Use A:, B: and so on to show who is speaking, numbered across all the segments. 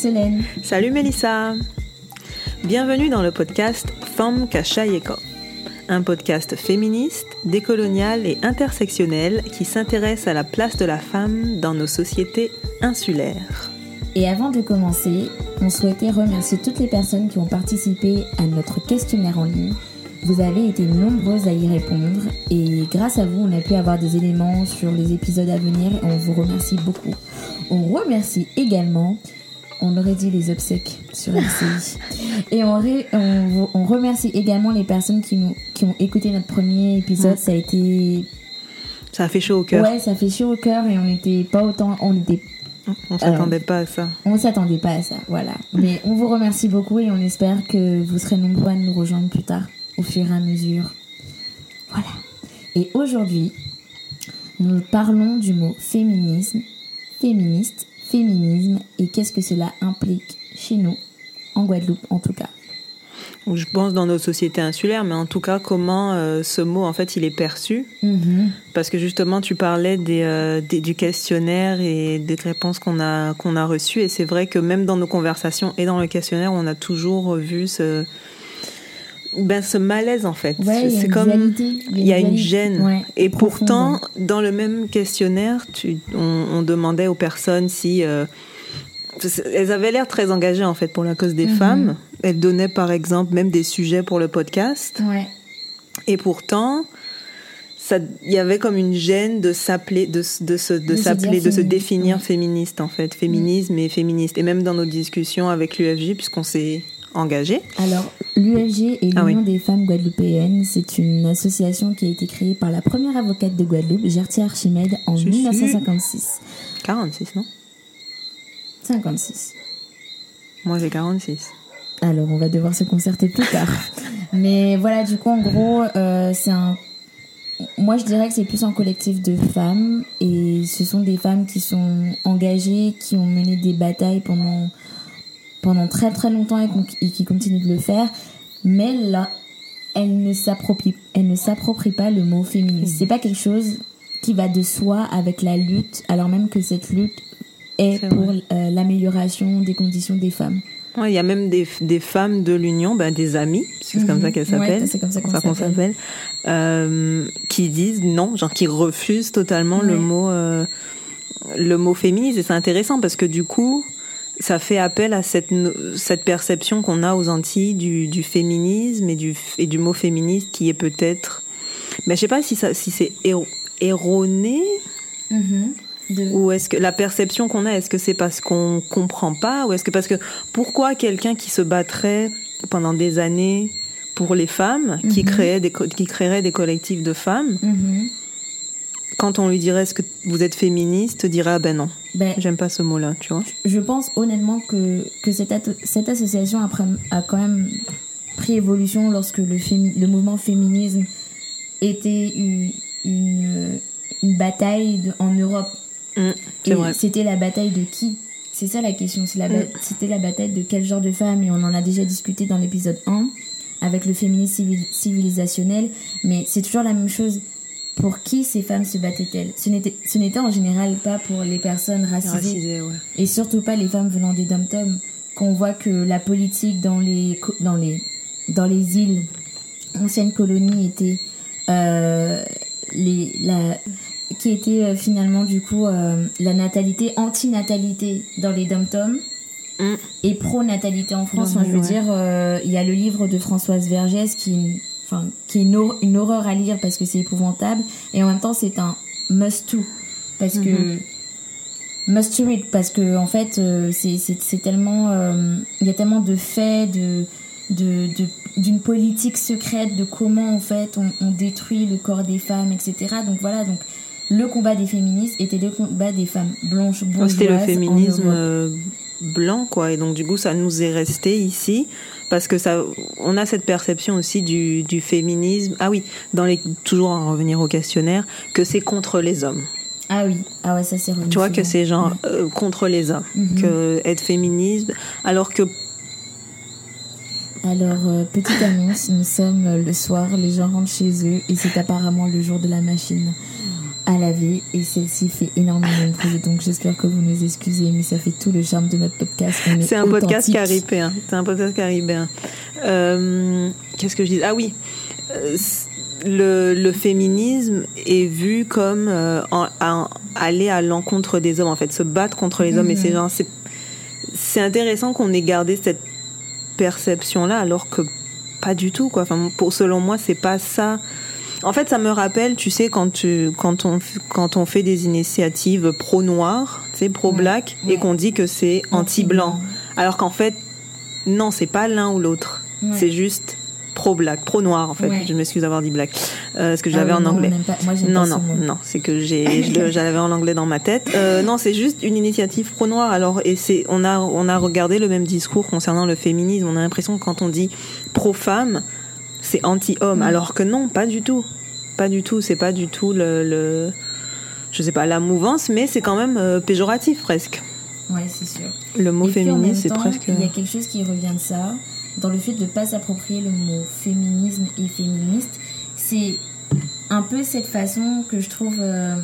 A: Salut Solène.
B: Salut Mélissa. Bienvenue dans le podcast Femme Kachayeko, un podcast féministe, décolonial et intersectionnel qui s'intéresse à la place de la femme dans nos sociétés insulaires.
A: Et avant de commencer, on souhaitait remercier toutes les personnes qui ont participé à notre questionnaire en ligne. Vous avez été nombreuses à y répondre et grâce à vous, on a pu avoir des éléments sur les épisodes à venir et on vous remercie beaucoup. On remercie également on aurait dit les obsèques sur LCI. Et on, on, remercie également les personnes qui, nous, qui ont écouté notre premier épisode. Ça a été.
B: Ça a fait chaud au cœur.
A: Ouais, ça fait chaud au cœur et on n'était pas autant. On était.
B: On s'attendait pas à ça.
A: On s'attendait pas à ça, voilà. Mais on vous remercie beaucoup et on espère que vous serez nombreux à nous rejoindre plus tard, au fur et à mesure. Voilà. Et aujourd'hui, nous parlons du mot féminisme, féministe féminisme et qu'est-ce que cela implique chez nous, en Guadeloupe en tout cas.
B: Je pense dans nos sociétés insulaires, mais en tout cas, comment euh, ce mot, en fait, il est perçu. Mm-hmm. Parce que justement, tu parlais euh, des, du questionnaire et des réponses qu'on a, qu'on a reçues. Et c'est vrai que même dans nos conversations et dans le questionnaire, on a toujours vu ce, ben, ce malaise en fait.
A: c'est comme
B: il y a une gêne. et pourtant, dans le même questionnaire, tu, on, demandait aux personnes si euh, elles avaient l'air très engagées en fait pour la cause des mhm. femmes. Elles donnaient par exemple même des sujets pour le podcast. Et pourtant, il y avait comme une gêne de s'appeler, de, de, se, de, s'appeler, de se définir féministe en fait, féminisme et féministe. Et même dans nos discussions avec l'UFJ, puisqu'on s'est engagé.
A: Alors, l'UFG est ah l'Union des femmes guadeloupéennes. C'est une association qui a été créée par la première avocate de Guadeloupe, Gertie Archimède, en 1956.
B: 46, non?
A: 56.
B: Moi, j'ai 46.
A: Alors, on va devoir se concerter plus tard. Mais voilà, du coup, en gros, euh, c'est un. Moi, je dirais que c'est plus un collectif de femmes. Et ce sont des femmes qui sont engagées, qui ont mené des batailles pendant pendant très très longtemps et, qui continue de le faire, mais là, elle ne s'approprie, elle ne s'approprie pas le mot féministe. C'est pas quelque chose qui va de soi avec la lutte, alors même que cette lutte est, pour euh, l'amélioration des conditions des femmes.
B: il y a même des, des femmes de l'Union, ben, des amies, c'est comme ça mhm. qu'elles s'appellent,
A: c'est comme ça qu'on s'appelle,
B: euh, qui disent non, genre qui refusent totalement le mot euh, le mot féministe. Et c'est intéressant parce que du coup, ça fait appel à cette, cette perception qu'on a aux Antilles du, du, féminisme et du, et du mot féministe qui est peut-être. Mais je sais pas si, ça, si c'est erroné. Mm-hmm. Ou est-ce que la perception qu'on a, est-ce que c'est parce qu'on comprend pas Ou est-ce que parce que pourquoi quelqu'un qui se battrait pendant des années pour les femmes, qui, mm-hmm. créait des, qui créerait des collectifs de femmes, mm-hmm quand on lui dirait est-ce que vous êtes féministe, dirait ah ben non. Ben, J'aime pas ce mot-là, tu vois.
A: Je pense honnêtement que, que cette, cette association a, a, quand même pris évolution lorsque le, le mouvement féminisme était une, une, bataille en Europe.
B: Mmh,
A: Et c'était la bataille de qui? C'est ça la question. Mmh. C'était la, bataille de quel genre de femme? Et on en a déjà discuté dans l'épisode 1 avec le féminisme civilisationnel. Mais c'est toujours la même chose pour qui ces femmes se battaient-elles? Ce n'était en général pas pour les personnes racisées, et surtout pas les femmes venant des dom-toms, qu'on voit que la politique dans les, dans les, dans les îles, anciennes colonies, était euh, les, la, qui était euh, finalement du coup euh, la natalité, anti-natalité dans les dom-toms. Mm. Et pro-natalité en France, je veux dire, il y a le livre de Françoise Vergès qui qui est une, horreur à lire parce que c'est épouvantable, et en même temps c'est un must-to parce que mhm. must to read. Parce que en fait euh, c'est tellement euh, il y a tellement de faits de d'une politique secrète de comment en fait on, détruit le corps des femmes etc donc voilà. Donc le combat des féministes était le combat des femmes blanches bourgeoises
B: c'était le féminisme euh, blanc quoi. Et donc du coup ça nous est resté ici parce que ça, on a cette perception aussi du, du féminisme. Ah oui, dans les, toujours en revenir au questionnaire, que c'est contre les hommes.
A: Ah oui, ah ouais, ça c'est
B: Tu vois que c'est genre euh, contre les hommes, mhm. que être féminisme, alors que.
A: Alors, euh, petite annonce, nous sommes le soir, les gens rentrent chez eux et c'est apparemment le jour de la machine. À laver et celle-ci fait énormément de bruit donc j'espère que vous nous excusez mais ça fait tout le charme de notre podcast.
B: C'est un podcast caribéen. C'est un podcast caribéen. Euh, Qu'est-ce que je dis? Ah oui. Euh, le, le, féminisme est vu comme euh, en, aller à l'encontre des hommes, en fait, se battre contre les hommes. Et c'est genre, c'est intéressant qu'on ait gardé cette perception-là, alors que pas du tout, quoi. Enfin, pour, selon moi, c'est pas ça. En fait, ça me rappelle, tu sais, quand, tu, quand, on, quand on fait des initiatives pro-noir, tu sais, pro-black, et qu'on dit que c'est anti-blanc. Alors qu'en fait, non, c'est pas l'un ou l'autre. C'est juste pro-black, pro-noir en fait. Je m'excuse d'avoir dit black. Euh, ce que j'avais ah en anglais. non, non, non, c'est que j'ai, j'avais en anglais dans ma tête. Euh, non, c'est juste une initiative pro-noir. Alors, et c'est, on a, on a regardé le même discours concernant le féminisme. On a l'impression que quand on dit pro-femme, c'est anti-homme. Alors que non, pas du tout. Pas du tout. C'est pas du tout le, le, je sais pas, la mouvance, mais c'est quand même euh, péjoratif presque.
A: Ouais, c'est sûr.
B: Le mot féministe, c'est presque.
A: Il y a quelque chose qui revient de ça dans le fait de ne pas s'approprier le mot féminisme et féministe, c'est un peu cette façon que je trouve euh,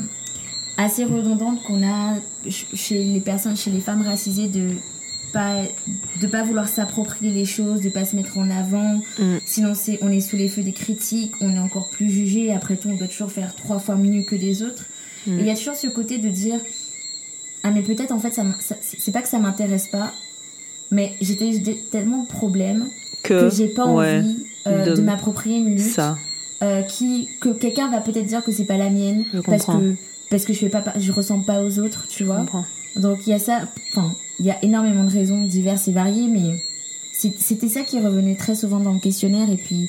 A: assez redondante qu'on a chez les personnes, chez les femmes racisées de pas de pas vouloir s'approprier les choses, de pas se mettre en avant. Mm. Sinon c'est on est sous les feux des critiques, on est encore plus jugé. Après tout, on doit toujours faire trois fois mieux que les autres. Mm. il y a toujours ce côté de dire ah mais peut-être en fait ça c'est pas que ça m'intéresse pas, mais j'étais tellement de problèmes que, j'ai pas envie euh, de, m'approprier une lutte. Euh, qui, que quelqu'un va peut-être dire que c'est pas la mienne parce que parce que je fais pas je ressemble pas aux autres tu vois donc il y a ça enfin il y a énormément de raisons diverses et variées mais c'était ça qui revenait très souvent dans le questionnaire et puis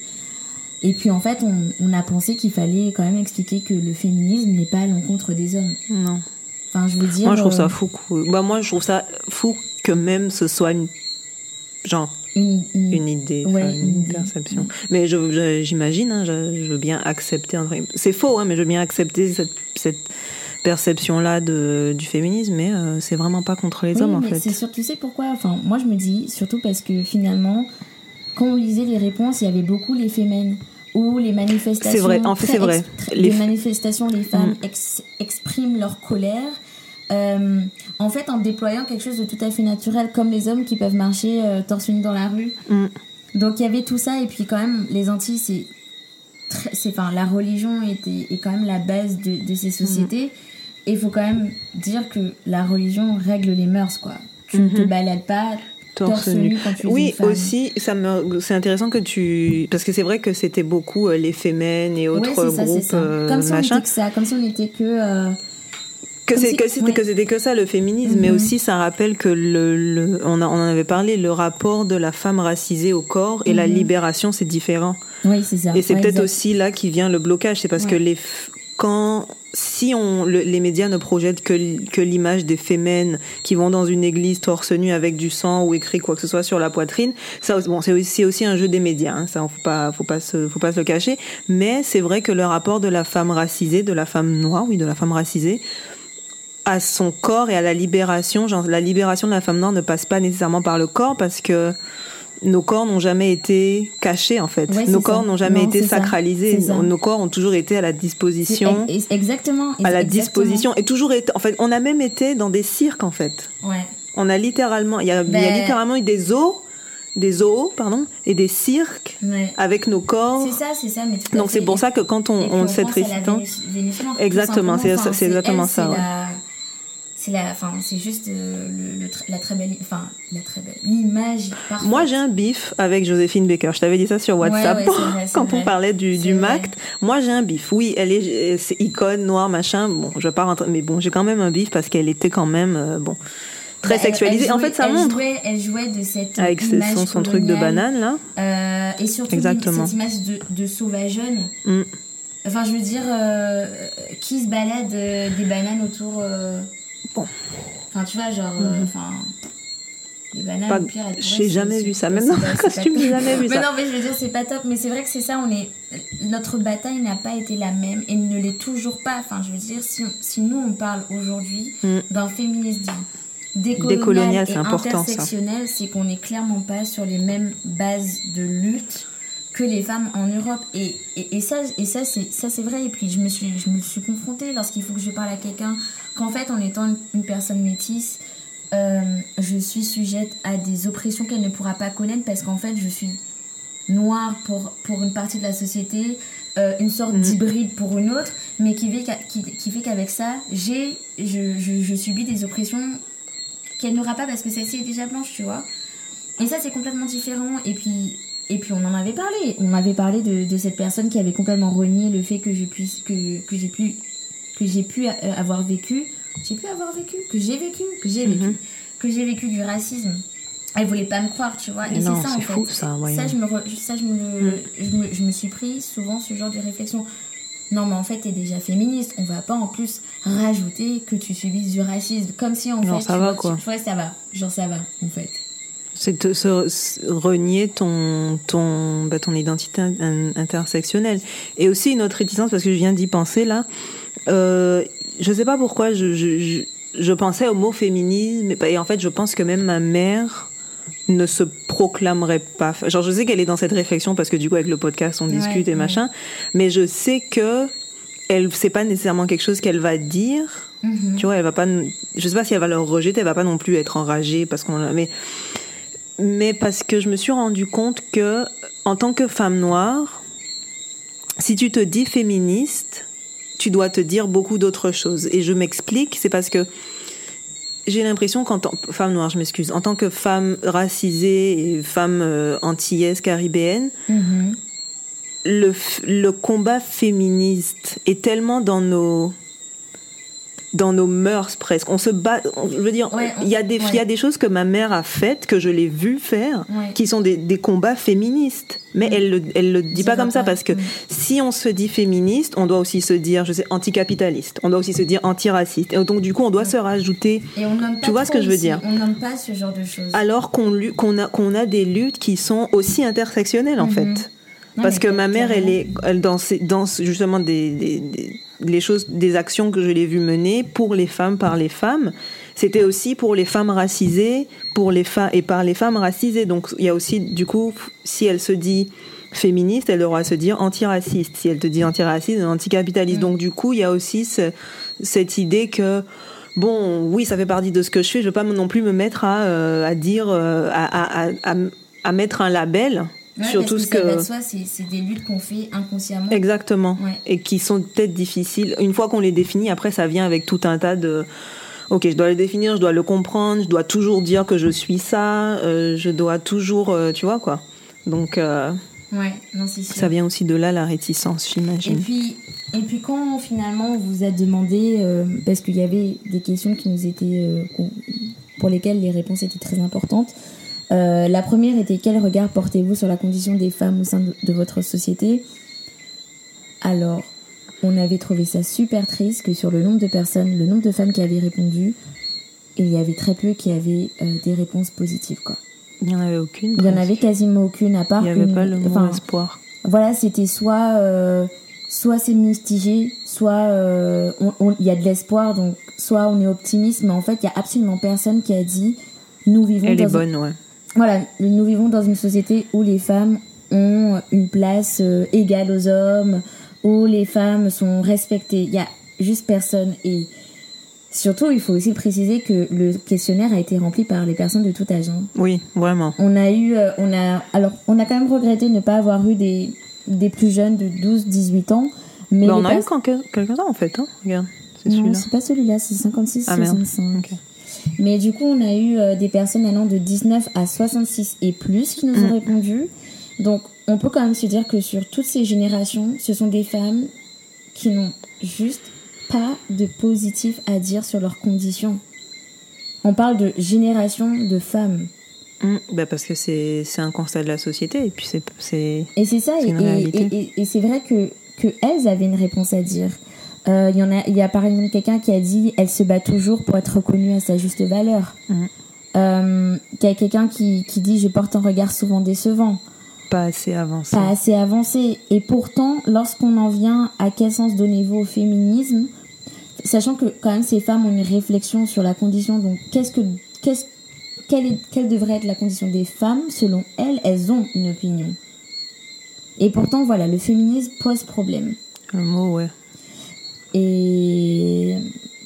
A: et puis en fait on, on a pensé qu'il fallait quand même expliquer que le féminisme n'est pas à l'encontre des hommes
B: non
A: enfin je veux dire
B: moi je trouve ça euh, fou bah moi je trouve ça fou que même ce soit une genre une, idée, une, perception. Mais j'imagine, hein, je, veux bien accepter. C'est faux, hein, mais je veux bien accepter cette, cette perception-là du féminisme, mais euh, c'est vraiment pas contre les hommes en fait.
A: C'est sûr, tu sais pourquoi? Enfin, moi je me dis surtout parce que finalement, quand on lisait les réponses, il y avait beaucoup les fémènes ou les manifestations.
B: C'est vrai, en fait, c'est vrai.
A: Les manifestations, les femmes mm. expriment leur colère euh, en fait, en déployant quelque chose de tout à fait naturel, comme les hommes qui peuvent marcher euh, torse nu dans la rue. Mm. Donc il y avait tout ça, et puis quand même, les Antilles, c'est. Enfin, la religion était, est quand même la base de, de ces sociétés. Et il faut quand même dire que la religion règle les mœurs, quoi. Tu ne te mm-hmm. balades pas torse, nu. quand tu
B: Oui, aussi, ça me, c'est intéressant que tu, parce que c'est vrai que c'était beaucoup euh, les fémènes et autres groupes,
A: comme si on était que ça, comme si on était que
B: que c'est que c'était que ça le féminisme. Mais mhm. aussi ça rappelle que le, on, en avait parlé le rapport de la femme racisée au corps et la mhm. libération c'est différent.
A: Oui c'est ça.
B: Et c'est peut-être aussi là qui vient le blocage. C'est parce que les quand si on les médias ne projettent que que l'image des fémènes qui vont dans une église torse nu avec du sang ou écrit quoi que ce soit sur la poitrine ça c'est aussi aussi un jeu des médias hein, ça faut pas faut pas se faut pas se le cacher mais c'est vrai que le rapport de la femme racisée de la femme noire oui de la femme racisée à son corps et à la libération. Genre, la libération de la femme noire ne passe pas nécessairement par le corps parce que nos corps n'ont jamais été cachés en fait. nos corps n'ont jamais été sacralisés. Nos corps ont toujours été à la disposition.
A: Exactement.
B: À la disposition et toujours été. En fait, on a même été dans des cirques en fait.
A: Ouais.
B: On a littéralement, il y a, ben littéralement eu des zoos des zoos, pardon, et des cirques avec nos corps.
A: C'est ça, c'est ça. Mais
B: Donc c'est pour ça que quand on, on cette récitante, exactement, c'est exactement ça
A: c'est la enfin c'est juste euh, le, la très belle enfin la très belle l'image
B: moi j'ai un bif avec Joséphine Baker. Je t'avais dit ça sur WhatsApp quand on parlait du, du MACT moi j'ai un bif. Oui elle est c'est icône noire machin. Bon je vais pas rentrer mais bon j'ai quand même un bif parce qu'elle était quand même euh, bon très bah, sexualisée. en fait ça
A: elle
B: montre.
A: jouait, elle jouait de cette
B: avec
A: image
B: son, son truc de banane là.
A: Euh, et surtout Exactement. cette image de, de sauvageonne. Mm. enfin je veux dire qui se balade des bananes autour Enfin, tu vois, genre. Euh, mhm. Enfin. les bananes, pas, pire,
B: J'ai jamais vu ça, même dans un costume, j'ai jamais vu
A: ça. Mais non, mais je veux dire, c'est pas top. Mais c'est vrai que c'est ça, on est. Notre bataille n'a pas été la même et ne l'est toujours pas. Enfin, je veux dire, si, si nous, on parle aujourd'hui mm. d'un féminisme décolonial, décolonial et intersectionnel, c'est qu'on n'est clairement pas sur les mêmes bases de lutte que les femmes en Europe. Et, et, ça, et ça, c'est, ça, c'est vrai. Et puis, je me suis, je me suis confrontée lorsqu'il faut que je parle à quelqu'un qu'en fait, en étant une, personne métisse, euh, je suis sujette à des oppressions qu'elle ne pourra pas connaître parce qu'en fait, je suis noire pour, pour une partie de la société, euh, une sorte mm. d'hybride pour une autre, mais qui fait, qui, qui fait qu'avec ça, j'ai, je, je, je subis des oppressions qu'elle n'aura pas parce que celle-ci est déjà blanche, tu vois. Et ça, c'est complètement différent. Et puis, et puis, on en avait parlé. On avait parlé de, de cette personne qui avait complètement renié le fait que j'ai pu, que, que j'ai pu, que j'ai pu euh, avoir vécu. J'ai pu avoir vécu, que j'ai vécu, que j'ai vécu, mhm. que j'ai vécu du racisme. Elle voulait pas me croire, tu vois. Et c'est ça, en fait. ça, ça, je me, ça je, me, mm. je, me, je me suis pris souvent ce genre de réflexion. Non, mais en fait, t'es déjà féministe. On va pas en plus rajouter que tu subisses du racisme. Comme si en fait.
B: ça va quoi.
A: ouais, ça va. Genre, ça va, en fait.
B: C'est de renier ton, ton, bah, ton identité intersectionnelle. Et aussi une autre réticence, parce que je viens d'y penser là. Euh, je sais pas pourquoi je, je, je, pensais au mot féminisme. Et en fait, je pense que même ma mère ne se proclamerait pas. Genre, je sais qu'elle est dans cette réflexion parce que du coup, avec le podcast, on discute et machin. Mais je sais que elle, c'est pas nécessairement quelque chose qu'elle va dire. Mm-hmm. Tu vois, elle va pas. Je sais pas si elle va le rejeter. Elle va pas non plus être enragée parce qu'on. Mais mais parce que je me suis rendu compte que, en tant que femme noire, si tu te dis féministe, tu dois te dire beaucoup d'autres choses. Et je m'explique, c'est parce que j'ai l'impression qu'en tant femme noire, je m'excuse, en tant que femme racisée et femme euh, antillaise caribéenne, mm-hmm. le, le combat féministe est tellement dans nos dans nos mœurs presque. On se bat. je veux dire, il y a des, il y a des choses que ma mère a faites que je l'ai vu faire, qui sont des, des, combats féministes. Mais elle le, elle le dit pas comme ça parce que si on se dit féministe, on doit aussi se dire, je sais, anticapitaliste. On doit aussi se dire antiraciste. Et donc du coup, on doit se rajouter.
A: Et on pas
B: tu vois ce que je veux dire?
A: On nomme pas ce genre de choses.
B: Alors qu'on qu'on a qu'on a des luttes qui sont aussi intersectionnelles en mm-hmm. fait. Parce que ma mère, elle est, elle danse, danse justement des, des, des, les choses, des actions que je l'ai vu mener pour les femmes, par les femmes. C'était aussi pour les femmes racisées, pour les femmes et par les femmes racisées. Donc il y a aussi, du coup, si elle se dit féministe, elle devra se dire antiraciste. Si elle te dit antiraciste, anticapitaliste. Mm. Donc du coup, il y a aussi ce, cette idée que bon, oui, ça fait partie de ce que je fais. Je veux pas non plus me mettre à, euh, à dire, euh, à, à, à, à mettre un label
A: Surtout ce que. c'est des luttes qu'on fait inconsciemment.
B: Exactement. Et qui sont peut-être difficiles. Une fois qu'on les définit, après, ça vient avec tout un tas de. Ok, je dois le définir, je dois le comprendre, je dois toujours dire que je suis ça, euh, je dois toujours. Euh, tu vois, quoi. Donc. Euh,
A: ouais, non, c'est sûr.
B: Ça vient aussi de là, la réticence, j'imagine.
A: Et puis, et puis, quand finalement on vous a demandé. parce qu'il y avait des questions qui nous étaient. pour lesquelles les réponses étaient très importantes. Euh, la première était quel regard portez-vous sur la condition des femmes au sein de, votre société? Alors, on avait trouvé ça super triste que sur le nombre de personnes, le nombre de femmes qui avaient répondu, il y avait très peu qui avaient euh, des réponses positives. Quoi.
B: Il n'y en avait aucune
A: Il n'y en avait quasiment aucune, à part.
B: Il n'y avait pas le mot espoir.
A: Voilà, c'était soit, euh, soit c'est mitigé, soit il y a de l'espoir, donc soit on est optimiste, mais en fait, il n'y a absolument personne qui a dit nous vivons
B: Elle est bonne, ouais
A: voilà, nous vivons dans une société où les femmes ont une place euh, égale aux hommes, où les femmes sont respectées. Il y a juste personne. Et surtout, il faut aussi préciser que le questionnaire a été rempli par les personnes de tout âge. Hein.
B: Oui, vraiment.
A: On a eu, euh, on a, alors, on a quand même regretté de ne pas avoir eu des, des plus jeunes de 12-18 ans.
B: Mais bah, on a eu quelques-uns en fait, hein. Regarde,
A: c'est celui-là. c'est pas celui-là, c'est 56-65. Ah, mais du coup, on a eu euh, des personnes allant de 19 à 66 et plus qui nous ont mm. répondu. Donc, on peut quand même se dire que sur toutes ces générations, ce sont des femmes qui n'ont juste pas de positif à dire sur leurs conditions. On parle de génération de femmes.
B: Mm. bah parce que c'est un constat de la société et puis c'est
A: et c'est ça et, et, et c'est vrai que que elles avaient une réponse à dire euh, il y en a, il y a par exemple quelqu'un qui a dit elle se bat toujours pour être reconnue à sa juste valeur. Mm. Euh, il y a quelqu'un qui, qui dit je porte un regard souvent décevant.
B: Pas assez avancé.
A: Pas assez avancé. Et pourtant, lorsqu'on en vient à quel sens donnez-vous au féminisme, sachant que quand même ces femmes ont une réflexion sur la condition, donc qu'est-ce que, qu'est-ce, quelle, est, quelle devrait être la condition des femmes selon elles, elles ont une opinion. Et pourtant, voilà, le féminisme pose problème.
B: Le mot, ouais.
A: Et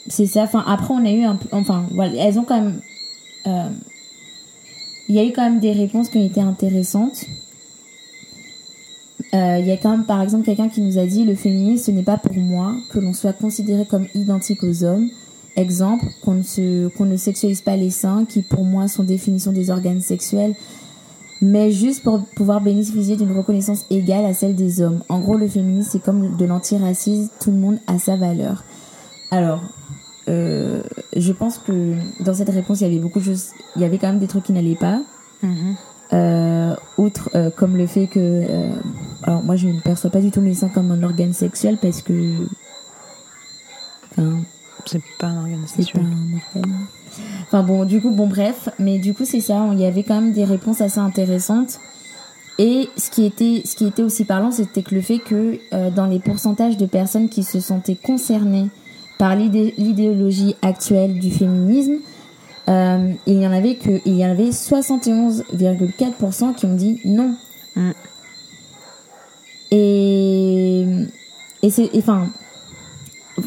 A: c'est ça. Enfin, après, on a eu un peu. Enfin, elles ont quand même. euh, Il y a eu quand même des réponses qui ont été intéressantes. Euh, Il y a quand même, par exemple, quelqu'un qui nous a dit le féminisme, ce n'est pas pour moi que l'on soit considéré comme identique aux hommes. Exemple, qu'on ne, qu'on ne sexualise pas les seins, qui pour moi sont définitions des organes sexuels, mais juste pour pouvoir bénéficier d'une reconnaissance égale à celle des hommes. En gros, le féminisme, c'est comme de l'antiracisme, tout le monde a sa valeur. Alors, euh, je pense que dans cette réponse, il y avait beaucoup de choses, il y avait quand même des trucs qui n'allaient pas.
B: Mhm.
A: Euh, outre euh, comme le fait que euh, alors moi je ne perçois pas du tout mes seins comme un organe sexuel parce que enfin
B: C'est pas un organe
A: c'est pas un organe. Enfin bon du coup bon bref. Mais du coup c'est ça il y avait quand même des réponses assez intéressantes. Et ce qui était ce qui était aussi parlant c'était que le fait que euh, dans les pourcentages de personnes qui se sentaient concernées par l'idé- l'idéologie actuelle du féminisme euh, il y en avait que il y en avait 71,4% qui ont dit non.
B: Mm.
A: Et et c'est et enfin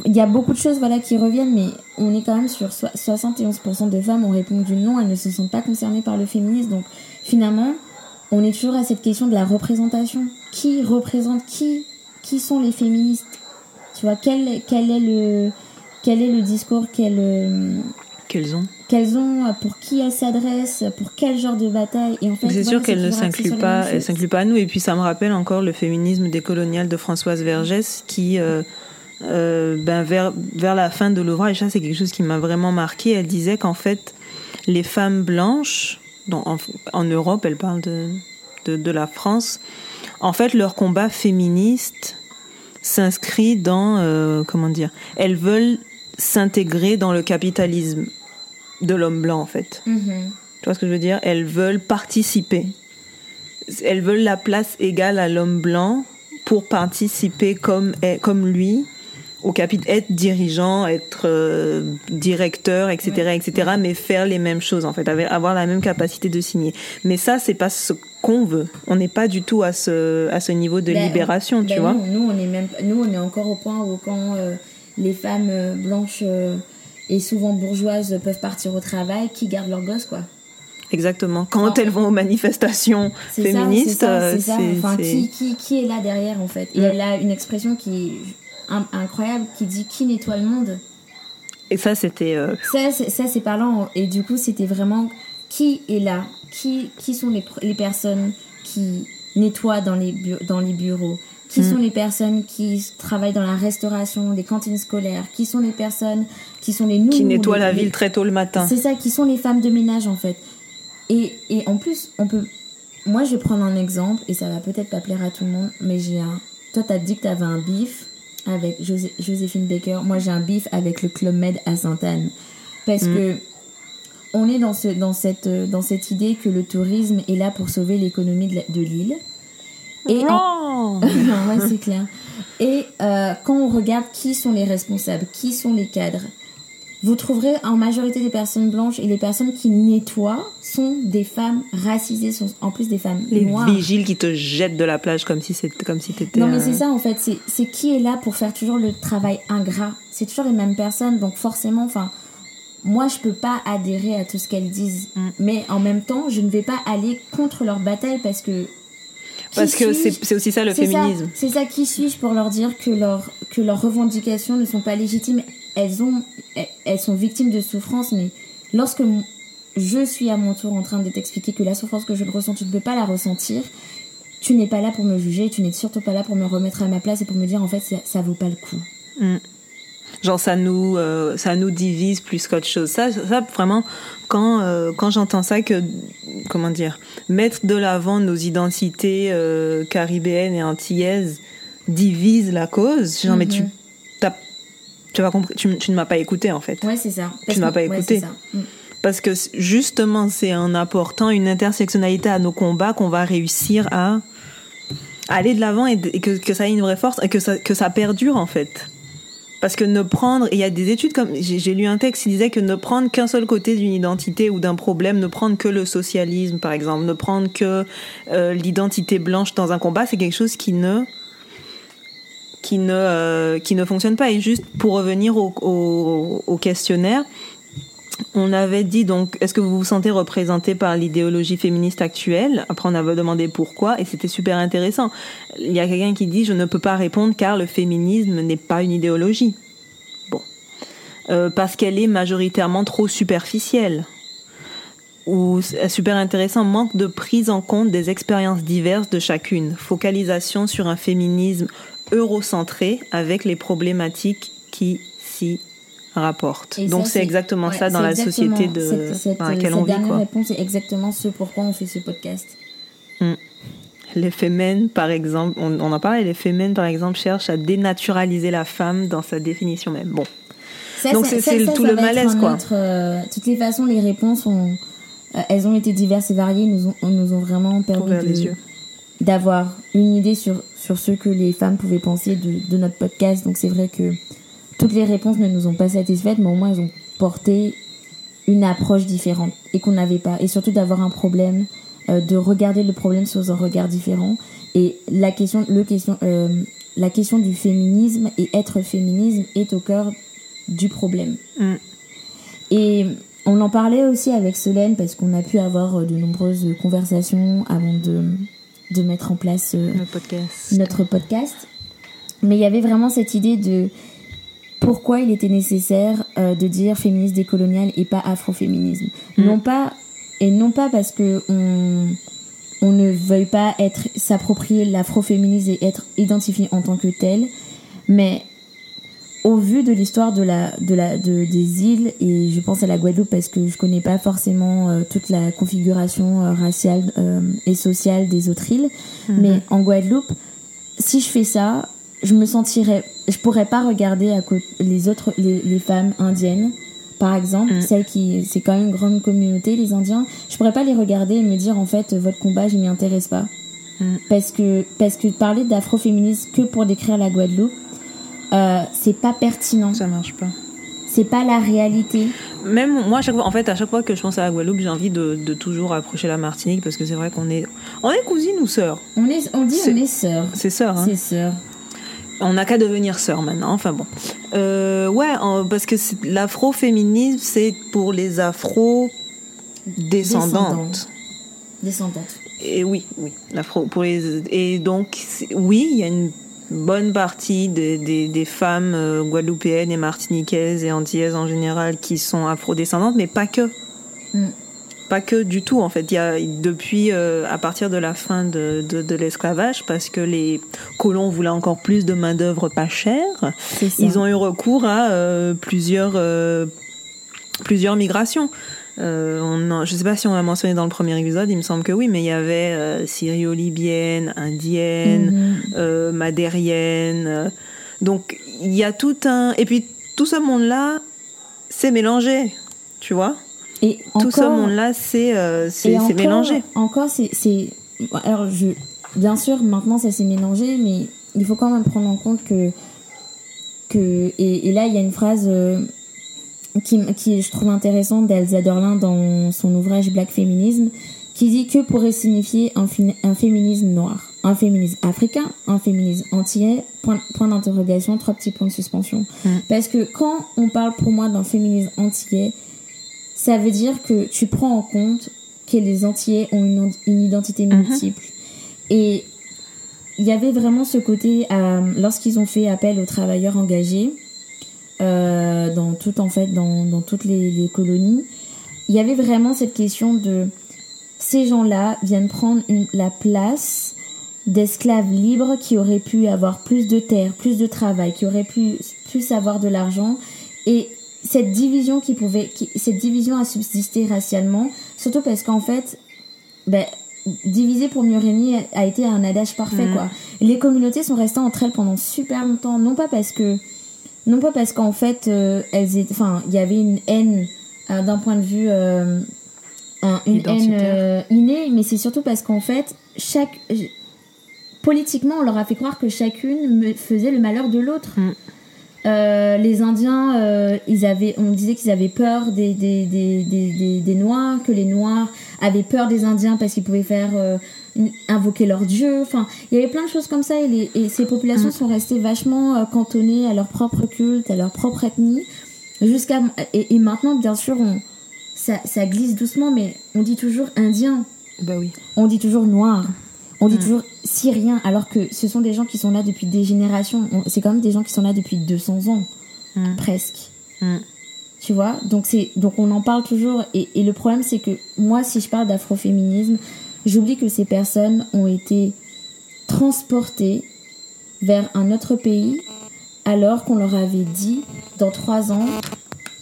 A: il y a beaucoup de choses voilà qui reviennent mais on est quand même sur so- 71% de femmes ont répondu non, elles ne se sentent pas concernées par le féminisme donc finalement on est toujours à cette question de la représentation. Qui représente qui Qui sont les féministes? Tu vois quel quel est le quel est le discours qu'elles euh,
B: Qu'elles ont.
A: qu'elles ont, pour qui elles s'adressent, pour quel genre de bataille? Et en fait,
B: C'est
A: voilà,
B: sûr qu'elle ne
A: les
B: pas, pas à nous. Et puis ça me rappelle encore le féminisme décolonial de Françoise Vergès qui, euh, euh, ben vers vers la fin de l'ouvrage, ça c'est quelque chose qui m'a vraiment marqué. Elle disait qu'en fait les femmes blanches, en, en Europe, elle parle de, de de la France, en fait leur combat féministe s'inscrit dans euh, comment dire, elles veulent s'intégrer dans le capitalisme de l'homme blanc en fait.
A: Mhm.
B: Tu vois ce que je veux dire? Elles veulent participer. Elles veulent la place égale à l'homme blanc pour participer comme, comme lui au capital, être dirigeant, être euh, directeur, etc., etc., mais faire les mêmes choses en fait, avoir la même capacité de signer. Mais ça, c'est pas ce qu'on veut. On n'est pas du tout à ce à ce niveau de
A: Ben,
B: libération,
A: ben
B: tu vois.
A: Nous, nous, on est même, nous, on est encore au point où quand euh, les femmes euh, blanches et souvent bourgeoises peuvent partir au travail, qui gardent leurs gosses, quoi.
B: Exactement. Quand elles vont aux manifestations féministes,
A: c'est ça, ça. Enfin, qui, qui, qui est là derrière, en fait?
B: Mm.
A: elle a une expression qui incroyable, qui dit qui nettoie le monde
B: et ça, c'était euh,
A: Ça, c'est- parlant. Et du coup, c'était vraiment qui est là? Qui, qui sont les, les personnes qui nettoient dans les, dans les bureaux? Qui
B: Mm.
A: sont les personnes qui travaillent dans la restauration, les cantines scolaires? Qui sont les personnes qui sont les nous
B: qui nettoient
A: les-
B: la ville très tôt le matin?
A: C'est ça, qui sont les femmes de ménage en fait. Et, et en plus, on peut. Moi, je vais prendre un exemple, et ça va peut-être pas plaire à tout le monde, mais j'ai un. Toi, t'as dit que t'avais un bif avec José- Joséphine Baker. Moi, j'ai un bif avec le Club Med à Sainte-Anne. Parce
B: Mm.
A: que. On est dans, ce, dans, cette, dans cette idée que le tourisme est là pour sauver l'économie de l'île. Et en-
B: Wrong.
A: non, ouais, c'est clair. Et euh, quand on regarde qui sont les responsables, qui sont les cadres, vous trouverez en majorité des personnes blanches et les personnes qui nettoient sont des femmes racisées, sont en plus des femmes
B: Les
A: noires.
B: vigiles qui te jettent de la plage comme si c'était comme si t'étais.
A: Non mais
B: un-
A: c'est ça en fait, c'est qui est là pour faire toujours le travail ingrat? C'est toujours les mêmes personnes, donc forcément, enfin, moi je peux pas adhérer à tout ce qu'elles disent,
B: Mm.
A: mais en même temps, je ne vais pas aller contre leur bataille parce que
B: Parce que c'est aussi ça le féminisme.
A: C'est ça, qui suis-je pour leur dire que, leur, que leurs revendications ne sont pas légitimes elles, ont, elles, sont victimes de souffrance, mais lorsque je suis à mon tour en train de t'expliquer que la souffrance que je ressens, tu ne peux pas la ressentir, tu n'es pas là pour me juger, tu n'es surtout pas là pour me remettre à ma place et pour me dire en fait ça, ça vaut pas le coup.
B: Genre ça nous euh, ça nous divise plus qu'autre chose. Ça ça vraiment quand euh, quand j'entends ça que comment dire mettre de l'avant nos identités euh, caribéennes et antillaises divise la cause. Genre mais tu
A: Mhm.
B: t'as tu vas compris tu, tu ne m'as pas écouté en fait.
A: Ouais, c'est ça.
B: Tu n'as
A: que-
B: pas écouté.
A: Mm.
B: Parce que justement, c'est en apportant une intersectionnalité à nos combats qu'on va réussir à aller de l'avant et, d- et que, que ça ait une vraie force et que ça, que ça perdure en fait. Parce que ne prendre, il y a des études comme, j'ai lu un texte qui disait que ne prendre qu'un seul côté d'une identité ou d'un problème, ne prendre que le socialisme, par exemple, ne prendre que euh, l'identité blanche dans un combat, c'est quelque chose qui ne, qui ne, euh, qui ne fonctionne pas. Et juste pour revenir au, questionnaire, on avait dit donc, est-ce que vous vous sentez représenté par l'idéologie féministe actuelle? Après, on avait demandé pourquoi, et c'était super intéressant. Il y a quelqu'un qui dit, je ne peux pas répondre car le féminisme n'est pas une idéologie. Bon, euh, parce qu'elle est majoritairement trop superficielle. Ou super intéressant, manque de prise en compte des expériences diverses de chacune. Focalisation sur un féminisme eurocentré avec les problématiques qui s'y rapporte. Donc c'est exactement ça dans la société de, dans laquelle on vit.
A: dernière réponse est exactement ce pourquoi on fait ce podcast.
B: Mm. Les fémènes, par exemple, on, en parlé, les fémènes, par exemple, cherchent à dénaturaliser la femme dans sa définition même. Bon. Donc c'est tout le malaise, quoi. De
A: euh, toutes les façons, les réponses, ont, euh, elles ont été diverses et variées, nous ont, nous ont vraiment permis d'avoir une idée sur, sur ce que les femmes pouvaient penser de, de notre podcast. Donc c'est vrai que toutes les réponses ne nous ont pas satisfaites, mais au moins elles ont porté une approche différente et qu'on n'avait pas. Et surtout d'avoir un problème, euh, de regarder le problème sous un regard différent. Et la question, le question, euh, la question du féminisme et être féminisme est au cœur du problème. Mm. Et on en parlait aussi avec Solène parce qu'on a pu avoir de nombreuses conversations avant de, de mettre en place
B: podcast.
A: notre podcast. Mais il y avait vraiment cette idée de pourquoi il était nécessaire euh, de dire féministe décolonial et pas afroféminisme. Mm. Non pas et non pas parce que on on ne veuille pas être s'approprier l'afroféminisme et être identifié en tant que tel, mais au vu de l'histoire de la de la de, des îles et je pense à la Guadeloupe parce que je connais pas forcément euh, toute la configuration euh, raciale et sociale des autres îles, mm-hmm. mais en Guadeloupe, si je fais ça, je me sentirais je pourrais pas regarder à côté les autres les, les, femmes indiennes par exemple mm. celles qui c'est quand même une grande communauté les indiens je pourrais pas les regarder et me dire en fait votre combat je m'y intéresse pas mm. parce que parce que parler d'afroféminisme que pour décrire la Guadeloupe euh, c'est pas pertinent
B: ça marche pas
A: c'est pas la réalité.
B: Même moi, à chaque fois, en fait, à chaque fois que je pense à la Guadeloupe, j'ai envie de, de, toujours approcher la Martinique parce que c'est vrai qu'on est, on est cousines ou sœurs.
A: On est, on dit on est sœurs.
B: C'est sœurs. Hein.
A: C'est sœurs.
B: On n'a qu'à devenir sœur maintenant. Enfin bon. Euh, ouais, parce que l'afroféminisme, c'est pour les afro-descendantes.
A: Descendantes.
B: Et oui, oui. L'afro, pour les, et donc, oui, il y a une bonne partie des, des, des femmes euh, guadeloupéennes et martiniquaises et antillaises en général qui sont afro-descendantes, mais pas que. Mm pas que du tout en fait. Il y a depuis euh, à partir de la fin de, de, l'esclavage, parce que les colons voulaient encore plus de main d'œuvre pas chère, ils ont eu recours à euh, plusieurs euh, plusieurs migrations. On je sais pas si on l'a mentionné dans le premier épisode, il me semble que oui, mais il y avait syrio-libyenne, indienne, mhm. madérienne. donc il y a tout un et puis tout ce monde là s'est mélangé, tu vois. Et tout ce monde-là, c'est euh, mélangé.
A: Encore, c'est. Alors, je, bien sûr, maintenant, ça s'est mélangé, mais il faut quand même prendre en compte que. que et, là, il y a une phrase euh, qui, qui je trouve intéressante d'Elsa Dorlin dans son ouvrage Black Féminisme, qui dit que pourrait signifier un, un féminisme noir un féminisme africain, un féminisme antillais, point, point d'interrogation, trois petits points de suspension. Parce que quand on parle pour moi d'un féminisme antillais, ça veut dire que tu prends en compte que les Antillais ont une, une identité mhm. multiple. Et il y avait vraiment ce côté, euh, lorsqu'ils ont fait appel aux travailleurs engagés, euh, dans tout en fait, dans, dans toutes les, les, colonies, il y avait vraiment cette question de ces gens-là viennent prendre une, la place d'esclaves libres qui auraient pu avoir plus de terre, plus de travail, qui auraient pu plus avoir de l'argent. Et cette division qui pouvait, cette division a subsisté racialement, surtout parce qu'en fait, ben, diviser pour mieux régner a été un adage parfait, mm. quoi. Les communautés sont restées entre elles pendant super longtemps, non pas parce que, non pas parce qu'en fait, euh, elles étaient, enfin, il y avait une haine euh, d'un point de vue, euh, une haine innée, mais c'est surtout parce qu'en fait, chaque, politiquement, on leur a fait croire que chacune faisait le malheur de l'autre. Mm. Euh, les Indiens, euh, ils avaient, on disait qu'ils avaient peur des des, des, des, des, Noirs, que les Noirs avaient peur des Indiens parce qu'ils pouvaient faire euh, invoquer leur dieu. Enfin, il y avait plein de choses comme ça et, les, et ces populations mm. sont restées vachement cantonnées à leur propre culte, à leur propre ethnie. Jusqu'à et, et, maintenant, bien sûr, on, ça, ça glisse doucement, mais on dit toujours Indien.
B: Bah oui.
A: On dit toujours Noir. On dit mm. toujours Syriens, alors que ce sont des gens qui sont là depuis des générations. C'est quand même des gens qui sont là depuis 200 ans, mm. presque. Mm. Tu vois donc, donc on en parle toujours. Et, le problème, c'est que moi, si je parle d'afroféminisme, j'oublie que ces personnes ont été transportées vers un autre pays alors qu'on leur avait dit dans trois ans,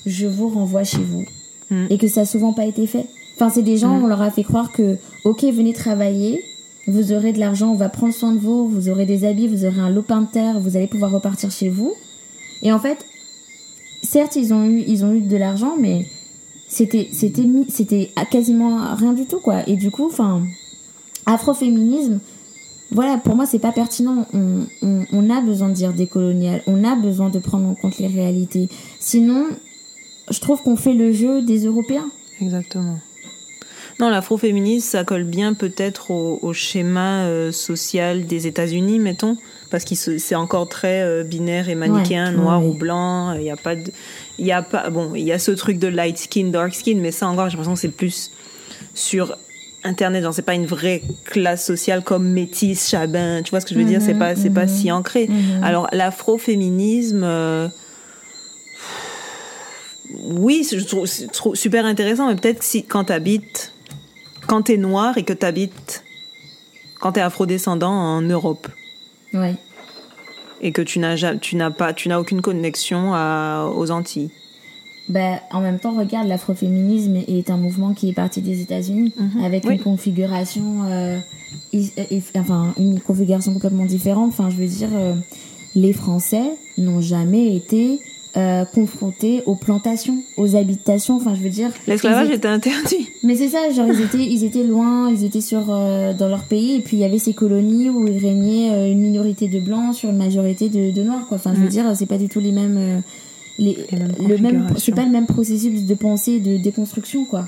A: je vous renvoie chez vous. Et que ça n'a souvent pas été fait. Enfin, c'est des gens, on leur a fait croire que, ok, venez travailler, vous aurez de l'argent, on va prendre soin de vous, vous aurez des habits, vous aurez un lopin de terre, vous allez pouvoir repartir chez vous. Et en fait, certes, ils ont eu, ils ont eu de l'argent, mais c'était, quasiment rien du tout, quoi. Et du coup, enfin, afroféminisme, voilà, pour moi, c'est pas pertinent. On, on, a besoin de dire décolonial, on a besoin de prendre en compte les réalités. Sinon, je trouve qu'on fait le jeu des Européens.
B: Exactement. Non, l'afroféminisme, ça colle bien peut-être au, schéma euh, social des États-Unis, mettons, parce que c'est encore très euh, binaire et manichéen, noir ou blanc. Il y a pas de, il y a pas, bon, il y a ce truc de light skin, dark skin, mais ça encore, j'ai l'impression que c'est plus sur Internet, genre c'est pas une vraie classe sociale comme métis, chabin, tu vois ce que je veux dire, c'est pas c'est pas si mhm. ancré. Mhm. Alors l'afroféminisme euh, oui, je trouve, super intéressant, mais peut-être si quand tu habites quand tu es noir et que tu habites, quand tu es afrodescendant en Europe.
A: Ouais.
B: Et que tu n'as tu n'as pas, tu n'as aucune connexion aux Antilles.
A: Ben, en même temps, regarde, l'afroféminisme est un mouvement qui est parti des États-Unis mhm. avec une configuration, euh, enfin, une configuration complètement différente. Enfin, je veux dire, euh, les Français n'ont jamais été euh, confrontés aux plantations, aux habitations. Enfin, je veux dire.
B: L'esclavage était interdit.
A: Mais c'est ça, genre ils étaient, ils étaient loin, ils étaient sur euh, dans leur pays, et puis il y avait ces colonies où il régnait euh, une minorité de blancs sur une majorité de, de noirs. Quoi. Enfin, je veux mm. dire, c'est pas du tout les mêmes. les, le même, c'est pas le même processus de pensée, de déconstruction, quoi.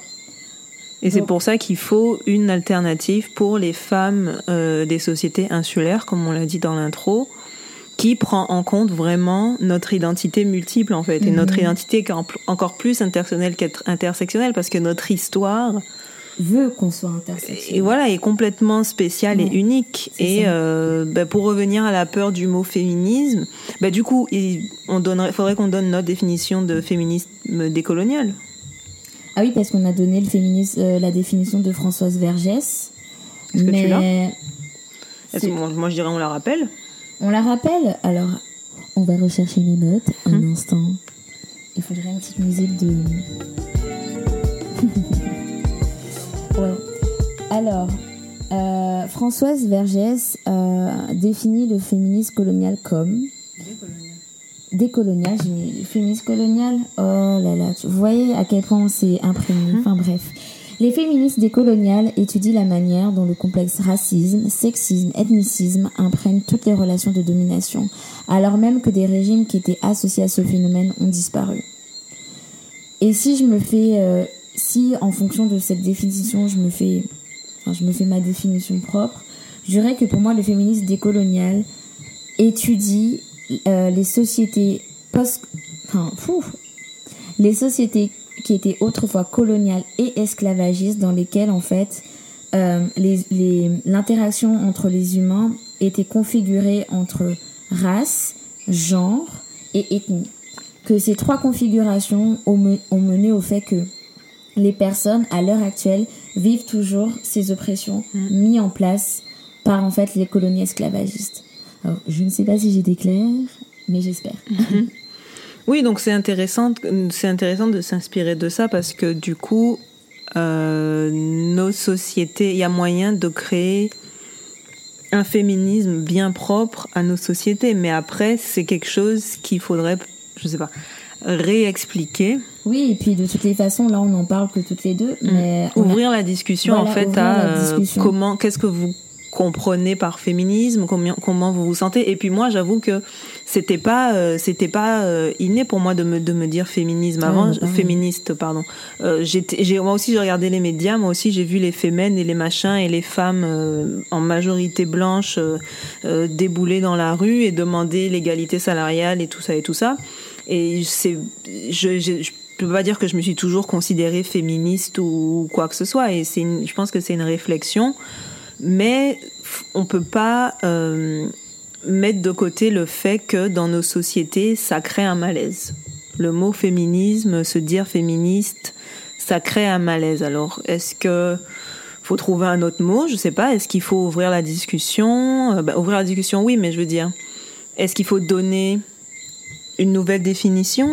B: Et c'est pour ça qu'il faut une alternative pour les femmes des sociétés insulaires, comme on l'a dit dans l'intro, qui prend en compte vraiment notre identité multiple en fait et notre mhm. identité encore plus intersectionnelle qu'intersectionnelle parce que notre histoire
A: veut qu'on soit intersectionnel.
B: Et voilà, est complètement spéciale et unique. Et euh, bah, pour revenir à la peur du mot féminisme, bah, du coup, il on donnerait, faudrait qu'on donne notre définition de féminisme décolonial.
A: Ah oui, parce qu'on a donné le féminisme, euh, la définition de Françoise Vergès.
B: Est-ce que tu l'as? Moi, je dirais on la rappelle?
A: On la rappelle Alors, on va rechercher nos notes. Un hmm. instant. Il faudrait une petite musique de. ouais. Alors, euh, Françoise Vergès euh, définit le féminisme colonial comme? Décolonial. Décolonial, j'ai féminisme colonial? Oh là là, vous voyez à quel point on s'est imprégné. Hmm. Enfin bref. Les féministes décoloniales étudient la manière dont le complexe racisme, sexisme, ethnicisme imprègne toutes les relations de domination, alors même que des régimes qui étaient associés à ce phénomène ont disparu. Et si je me fais, euh, si en fonction de cette définition, je me fais, ma définition propre, je dirais que pour moi, le féminisme décolonial étudie euh, les sociétés post, enfin, les sociétés qui étaient autrefois coloniales et esclavagistes, dans lesquelles en fait euh, l'interaction entre les humains était configurée entre race, genre et ethnie. Que ces trois configurations ont, mené au fait que les personnes à l'heure actuelle vivent toujours ces oppressions mm. mises en place par en fait les colonies esclavagistes. Alors, je ne sais pas si j'étais claire, mais j'espère. Mm-hmm.
B: Oui, donc c'est intéressant, c'est intéressant de s'inspirer de ça parce que du coup, euh, nos sociétés, il y a moyen de créer un féminisme bien propre à nos sociétés. Mais après, c'est quelque chose qu'il faudrait, je sais pas, réexpliquer.
A: Oui, et puis de toutes les façons, là, on n'en parle que toutes les deux. Mm. Mais
B: Ouvrir la discussion, en fait, à euh, comment, qu'est-ce que vous comprenez par féminisme, comment, comment vous vous sentez. Et puis moi, j'avoue que c'était pas, euh, c'était pas euh, inné pour moi de me, de me dire féminisme avant, féministe, pardon. Euh, j'ai, moi aussi, j'ai regardé les médias, moi aussi, j'ai vu les fémènes et les machins et les femmes en majorité blanche débouler dans la rue et demander l'égalité salariale et tout ça et tout ça. Et c'est, je, je, je peux pas dire que je me suis toujours considérée féministe ou quoi que ce soit. Et c'est, je pense que c'est une réflexion mais on peut pas euh, mettre de côté le fait que dans nos sociétés, ça crée un malaise. Le mot féminisme, se dire féministe, ça crée un malaise. Alors, est-ce que faut trouver un autre mot? Je sais pas. Est-ce qu'il faut ouvrir la discussion? Euh, bah, Ouvrir la discussion, oui, mais je veux dire, est-ce qu'il faut donner une nouvelle définition?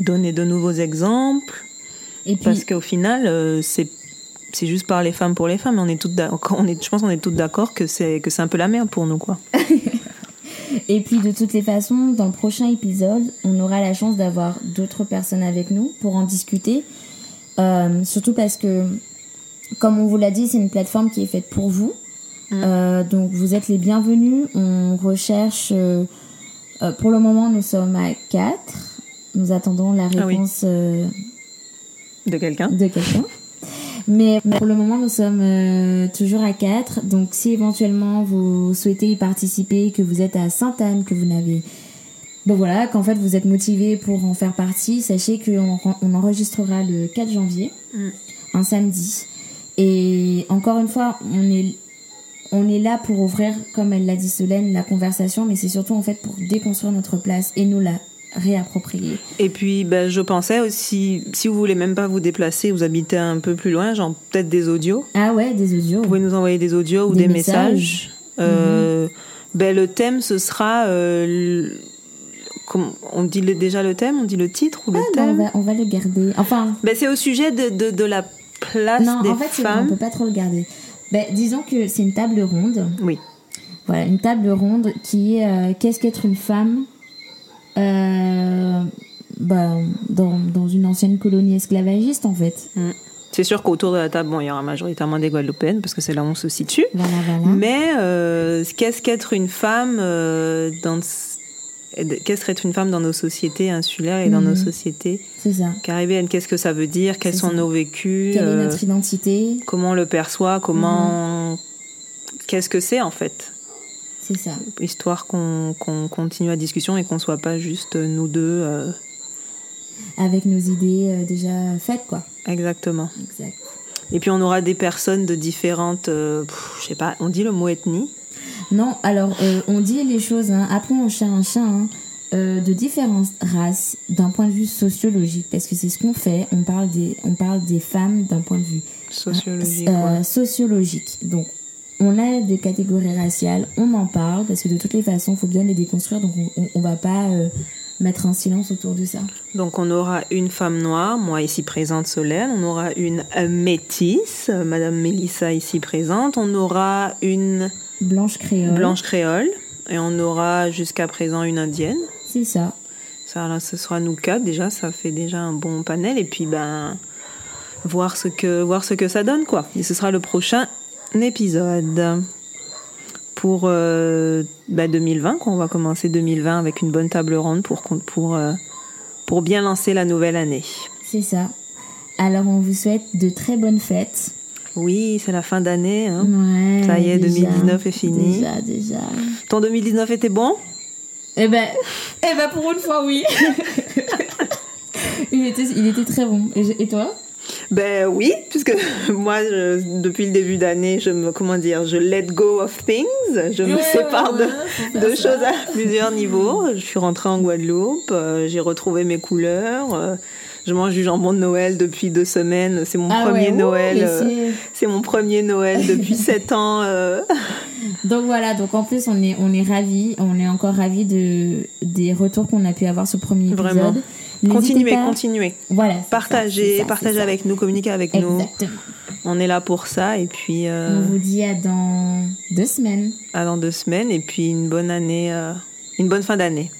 B: Donner de nouveaux exemples? Et Parce qu'au final, euh, c'est c'est juste par les femmes pour les femmes. On est toutes on est, je pense qu'on est toutes d'accord que c'est que c'est un peu la merde pour nous, quoi.
A: Et puis de toutes les façons, dans le prochain épisode, on aura la chance d'avoir d'autres personnes avec nous pour en discuter. Euh, surtout parce que, comme on vous l'a dit, c'est une plateforme qui est faite pour vous. Mm. Euh, donc vous êtes les bienvenus. On recherche. Euh, pour le moment, nous sommes à 4. Nous attendons la ah réponse
B: de quelqu'un.
A: De quelqu'un. Mais pour le moment, nous sommes euh, toujours à 4. Donc, si éventuellement vous souhaitez y participer, que vous êtes à Sainte-Anne, que vous n'avez. Bon voilà, qu'en fait vous êtes motivé pour en faire partie, sachez qu'on on enregistrera le 4 janvier, mm. un samedi. Et encore une fois, on est, on est là pour ouvrir, comme elle l'a dit Solène, la conversation, mais c'est surtout en fait pour déconstruire notre place et nous la réapproprier.
B: Et puis, ben, je pensais aussi, si vous voulez même pas vous déplacer, vous habitez un peu plus loin, genre peut-être des audios.
A: Ah ouais, des audios.
B: Vous pouvez nous envoyer des audios ou des, messages. Euh, ben, le thème, ce sera... Euh, on dit déjà le thème, on dit le titre ou le ah, thème
A: on, va, le garder. Enfin...
B: Ben, c'est au sujet de, de, de la place non, des
A: en fait,
B: femmes.
A: on peut pas trop le garder. Ben, disons que c'est une table ronde.
B: Oui.
A: Voilà, une table ronde qui est euh, qu'est-ce qu'être une femme? Euh, bah, dans, dans, une ancienne colonie esclavagiste, en fait.
B: Mm. C'est sûr qu'autour de la table, bon, il y aura majoritairement des Guadeloupéennes, parce que c'est là où on se situe. Mais euh, qu'est-ce qu'être une femme euh, dans qu'est-ce qu'être une femme dans nos sociétés insulaires et dans nos mm. sociétés
A: ça.
B: caribéennes? Qu'est-ce que ça veut dire? Quels sont nos vécus
A: Quelle est notre identité?
B: Comment on le perçoit? Comment mm. Qu'est-ce que c'est en fait?
A: C'est ça.
B: Histoire qu'on continue la discussion et qu'on soit pas juste nous deux. Euh,
A: Avec nos idées euh, déjà faites, quoi.
B: Exactement.
A: Exact.
B: Et puis on aura des personnes de différentes. Euh, je sais pas, on dit le mot ethnie?
A: Non, alors on dit les choses. Hein. Après, on cherche un chat. Hein, de différentes races d'un point de vue sociologique, parce que c'est ce qu'on fait. On parle des, on parle des femmes d'un point de vue
B: sociologique.
A: sociologique. Donc, on a des catégories raciales, on en parle parce que de toutes les façons, il faut bien les déconstruire, donc on, ne va pas euh, mettre un silence autour de ça.
B: Donc on aura une femme noire, moi ici présente Solène, on aura une métisse, Madame Mélissa ici présente, on aura une
A: blanche créole,
B: blanche créole, et on aura jusqu'à présent une indienne.
A: C'est ça.
B: Ça, là, ce sera nous quatre déjà, ça fait déjà un bon panel, et puis ben voir ce que voir ce que ça donne quoi. Et ce sera le prochain épisode pour 2020, euh, bah, qu'on va commencer 2020 avec une bonne table ronde pour, pour, euh, pour bien lancer la nouvelle année.
A: C'est ça. Alors on vous souhaite de très bonnes fêtes.
B: Oui, c'est la fin d'année. Hein.
A: ça
B: y est, 2019 est fini.
A: Déjà, déjà.
B: Ton 2019 était bon?
A: Eh ben, eh ben pour une fois, oui. il, était, il était très bon. et toi?
B: Ben oui, puisque moi, depuis le début d'année, je me, comment dire, je let go of things. Je me sépare de, de choses à plusieurs niveaux. Je suis rentrée en Guadeloupe, euh, j'ai retrouvé mes couleurs. Euh, je mange du jambon de Noël depuis deux semaines. C'est mon ah premier Noël. Euh, c'est mon premier Noël depuis sept ans.
A: Donc voilà, donc en plus on est on est ravis, on est encore ravis de des retours qu'on a pu avoir sur le premier épisode. Vraiment.
B: Continuez, continuez.
A: Voilà.
B: Partagez, partagez avec nous, communiquez avec
A: nous.
B: On est là pour ça et puis.
A: Euh, On vous dit à dans deux semaines.
B: À dans deux semaines et puis une bonne année, euh, une bonne fin d'année.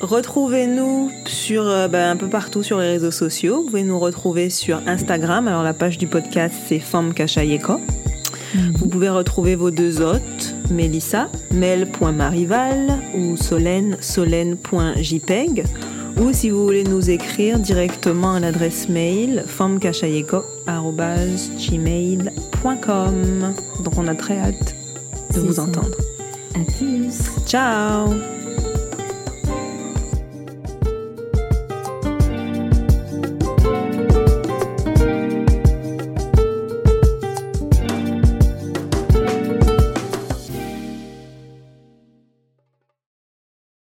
B: Retrouvez-nous sur euh, ben, un peu partout sur les réseaux sociaux. Vous pouvez nous retrouver sur Instagram. Alors la page du podcast c'est Femme Kachayeko. Vous pouvez retrouver vos deux hôtes, Mélissa, mel.marival ou solène, solène.jpeg. Ou si vous voulez nous écrire directement à l'adresse mail femmekachayeko.gmail.com Donc on a très hâte de vous entendre.
A: À plus.
B: Ciao